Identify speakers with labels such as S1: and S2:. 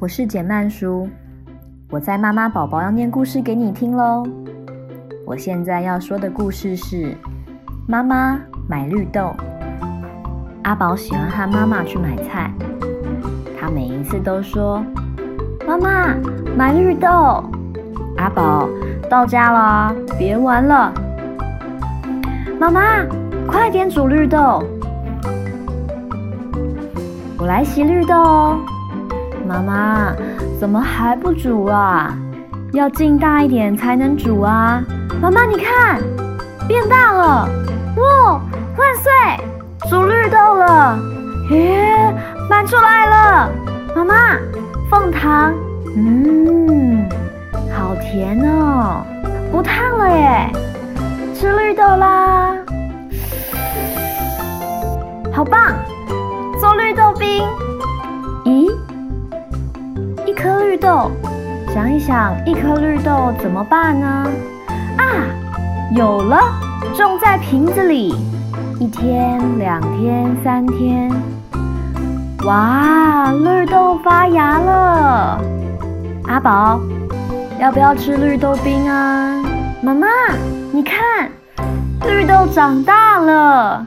S1: 我是简曼书，我在妈妈宝宝要念故事给你听喽。我现在要说的故事是《妈妈买绿豆》。阿宝喜欢和妈妈去买菜，他每一次都说：“妈妈买绿豆。”阿宝到家了，别玩了。妈妈，快点煮绿豆，我来洗绿豆哦。妈妈，怎么还不煮啊？要劲大一点才能煮啊！妈妈，你看，变大了！哇，万岁！煮绿豆了！耶，满出来了！妈妈，放糖，嗯，好甜哦！不烫了耶！吃绿豆啦！好棒！做绿豆冰。豆，想一想，一颗绿豆怎么办呢？啊，有了，种在瓶子里，一天、两天、三天，哇，绿豆发芽了！阿宝，要不要吃绿豆冰啊？妈妈，你看，绿豆长大了。